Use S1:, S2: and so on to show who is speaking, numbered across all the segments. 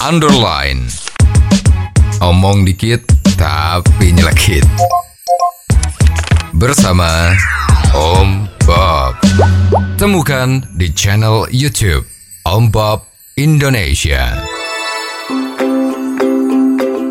S1: underline. Omong dikit tapi nyelekit. Bersama Om Bob. Temukan di channel YouTube Om Bob Indonesia.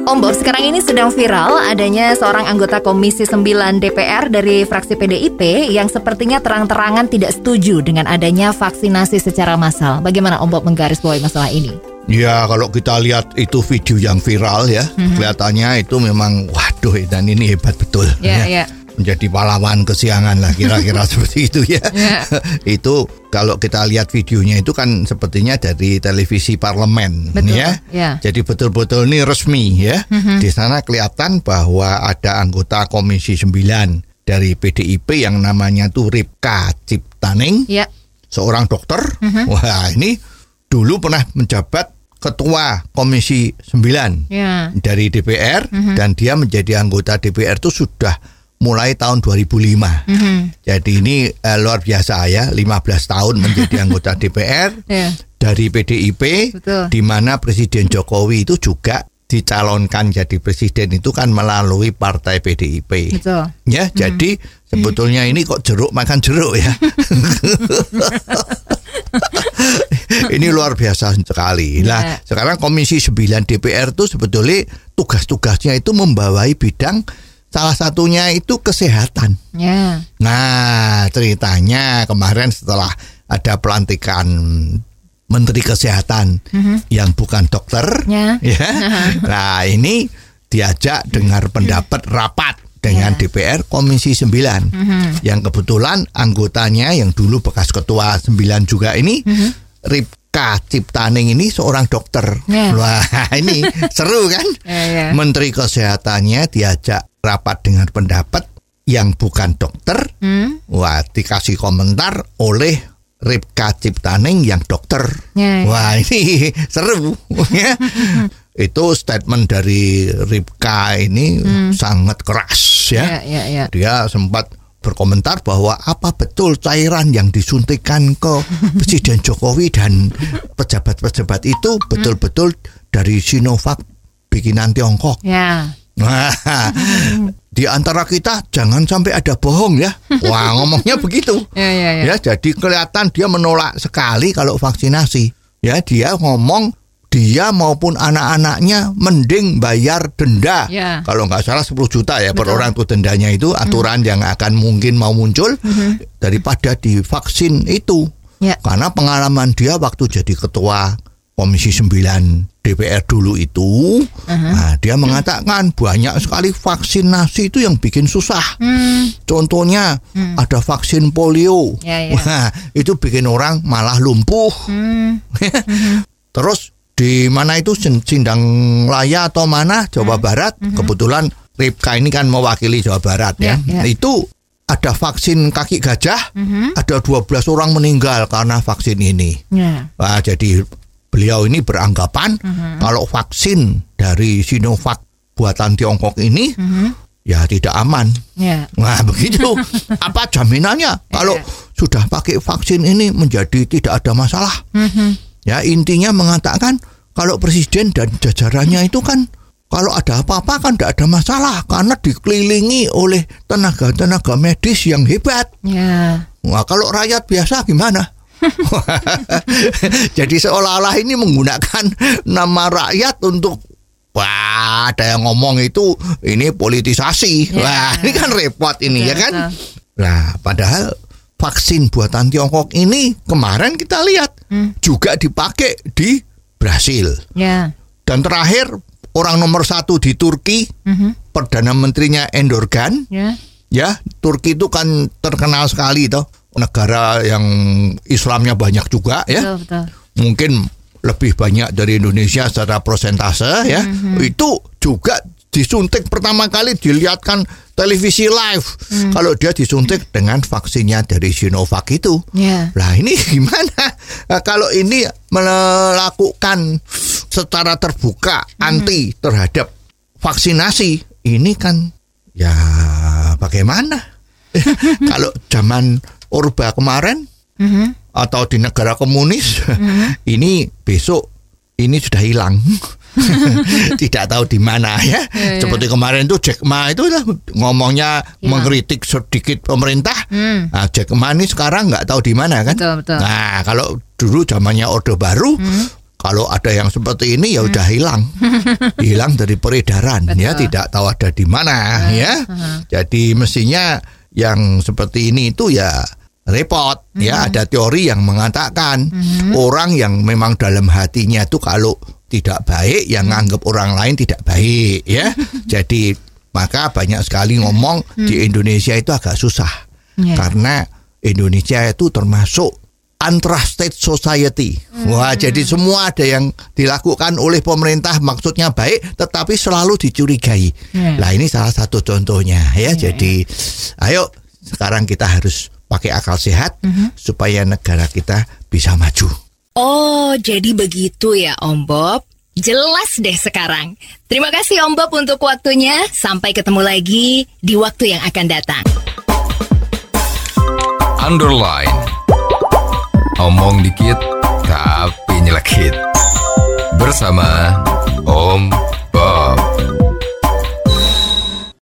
S2: Om Bob, sekarang ini sedang viral adanya seorang anggota Komisi 9 DPR dari fraksi PDIP yang sepertinya terang-terangan tidak setuju dengan adanya vaksinasi secara massal. Bagaimana Om Bob menggarisbawahi masalah ini?
S3: Ya kalau kita lihat itu video yang viral ya, kelihatannya itu memang waduh dan ini hebat betul.
S2: Ya, ya.
S3: Menjadi pahlawan kesiangan lah kira-kira seperti itu ya.
S2: Ya.
S3: itu kalau kita lihat videonya itu kan sepertinya dari televisi parlemen
S2: Betul,
S3: ya.
S2: ya.
S3: Jadi betul-betul ini resmi ya. Di sana kelihatan bahwa ada anggota Komisi 9 dari PDIP yang namanya tuh Ripka Ciptaning
S2: Ya.
S3: seorang dokter. Wah, ini dulu pernah menjabat ketua Komisi 9
S2: Ya.
S3: dari DPR dan dia menjadi anggota DPR itu sudah mulai tahun 2005. Jadi ini eh, luar biasa ya, 15 tahun menjadi anggota DPR
S2: Ya.
S3: dari PDIP
S2: Betul.
S3: di mana Presiden Jokowi itu juga dicalonkan jadi presiden itu kan melalui partai PDIP.
S2: Betul.
S3: Ya, jadi sebetulnya ini kok jeruk makan jeruk ya. ini luar biasa sekali. Nah,
S2: Ya.
S3: sekarang Komisi 9 DPR itu sebetulnya tugas-tugasnya itu membawai bidang salah satunya itu kesehatan.
S2: Ya.
S3: Nah, ceritanya kemarin setelah ada pelantikan Menteri Kesehatan yang bukan dokter,
S2: Ya.
S3: Nah, ini diajak dengar pendapat rapat dengan DPR Komisi 9 yang kebetulan anggotanya yang dulu bekas ketua 9 juga ini Ripka Ciptaning ini seorang dokter.
S2: Ya.
S3: Wah, ini seru kan?
S2: Ya, ya.
S3: Menteri Kesehatannya diajak rapat dengan pendapat yang bukan dokter.
S2: Hmm?
S3: Wah, dikasih komentar oleh Ripka Ciptaning yang dokter.
S2: Ya, ya.
S3: Wah, ini seru ya. Itu statement dari Ripka ini sangat keras
S2: Ya,
S3: ya.
S2: ya, ya.
S3: Dia sempat berkomentar bahwa apa betul cairan yang disuntikan ke Presiden Jokowi dan pejabat-pejabat itu betul-betul dari Sinovac bikinan Tiongkok.
S2: Ya.
S3: Nah, di antara kita jangan sampai ada bohong ya. Wah, ngomongnya begitu.
S2: Ya, ya, ya.
S3: Ya, jadi kelihatan dia menolak sekali kalau vaksinasi. Ya, dia ngomong dia maupun anak-anaknya mending bayar denda.
S2: Ya.
S3: Kalau nggak salah 10 juta ya per
S2: Betul.
S3: orang tuh dendanya itu aturan yang akan mungkin mau muncul daripada divaksin itu.
S2: Ya.
S3: Karena pengalaman dia waktu jadi ketua Komisi 9 DPR dulu itu, nah, dia mengatakan banyak sekali vaksinasi itu yang bikin susah.
S2: Hmm.
S3: Contohnya ada vaksin polio,
S2: Ya, ya.
S3: Wah, itu bikin orang malah lumpuh.
S2: Hmm.
S3: Terus di mana itu Sin- Sindang Laya atau mana Jawa Barat, kebetulan Ripka ini kan mewakili Jawa Barat ya.
S2: Ya, ya.
S3: Itu ada vaksin kaki gajah, ada 12 orang meninggal karena vaksin ini.
S2: Ya.
S3: Wah, jadi beliau ini beranggapan kalau vaksin dari Sinovac buatan Tiongkok ini ya tidak aman.
S2: Ya.
S3: Nah, begitu. Apa jaminannya kalau sudah pakai vaksin ini menjadi tidak ada masalah? Ya, intinya mengatakan kalau presiden dan jajarannya itu kan kalau ada apa-apa kan tidak ada masalah karena dikelilingi oleh tenaga-tenaga medis yang hebat.
S2: Ya.
S3: Wah, kalau rakyat biasa gimana? Jadi seolah-olah ini menggunakan nama rakyat untuk Wah, ada yang ngomong itu ini politisasi.
S2: Ya.
S3: Wah, ini kan repot ini ya
S2: Betul,
S3: kan? Nah, padahal vaksin buatan Tiongkok ini kemarin kita lihat
S2: Hmm.
S3: juga dipakai di Brasil.
S2: Ya.
S3: Dan terakhir orang nomor satu di Turki,
S2: Mhm.
S3: perdana menterinya Endorgan,
S2: Ya.
S3: ya Turki itu kan terkenal sekali toh negara yang Islamnya banyak juga ya
S2: Betul, betul.
S3: mungkin lebih banyak dari Indonesia secara prosentase ya itu juga disuntik pertama kali dilihatkan televisi live. Kalau dia disuntik dengan vaksinnya dari Sinovac itu.
S2: Ya.
S3: lah ini gimana? Nah, kalau ini melakukan secara terbuka anti terhadap vaksinasi ini kan ya bagaimana? Kalau zaman Orba kemarin
S2: Mhm.
S3: atau di negara komunis ini besok ini sudah hilang. Tidak tahu di mana ya.
S2: Iya, iya.
S3: Seperti kemarin tuh Jack Ma itu lah ngomongnya
S2: Hilang.
S3: mengkritik sedikit pemerintah.
S2: Hmm.
S3: Nah, Jack Ma ini sekarang nggak tahu di mana kan.
S2: Betul, betul.
S3: Nah, kalau dulu zamannya Orde Baru,
S2: Hmm.
S3: kalau ada yang seperti ini ya udah hilang. hilang dari peredaran ya,
S2: Betul.
S3: tidak tahu ada di mana ya. Jadi mestinya yang seperti ini itu ya repot ya ada teori yang mengatakan orang yang memang dalam hatinya itu kalau tidak baik yang nganggap orang lain tidak baik ya. Jadi maka banyak sekali ngomong di Indonesia itu agak susah
S2: Ya.
S3: karena Indonesia itu termasuk untrusted society. Wah, jadi semua ada yang dilakukan oleh pemerintah maksudnya baik tetapi selalu dicurigai.
S2: Ya.
S3: Lah ini salah satu contohnya ya. Jadi ayo sekarang kita harus pakai akal sehat supaya negara kita bisa maju.
S4: Oh, jadi begitu ya Om Bob. Jelas deh sekarang. Terima kasih Om Bob untuk waktunya. Sampai ketemu lagi di waktu yang akan datang.
S1: Underline. Omong dikit tapi nyelekit. Bersama Om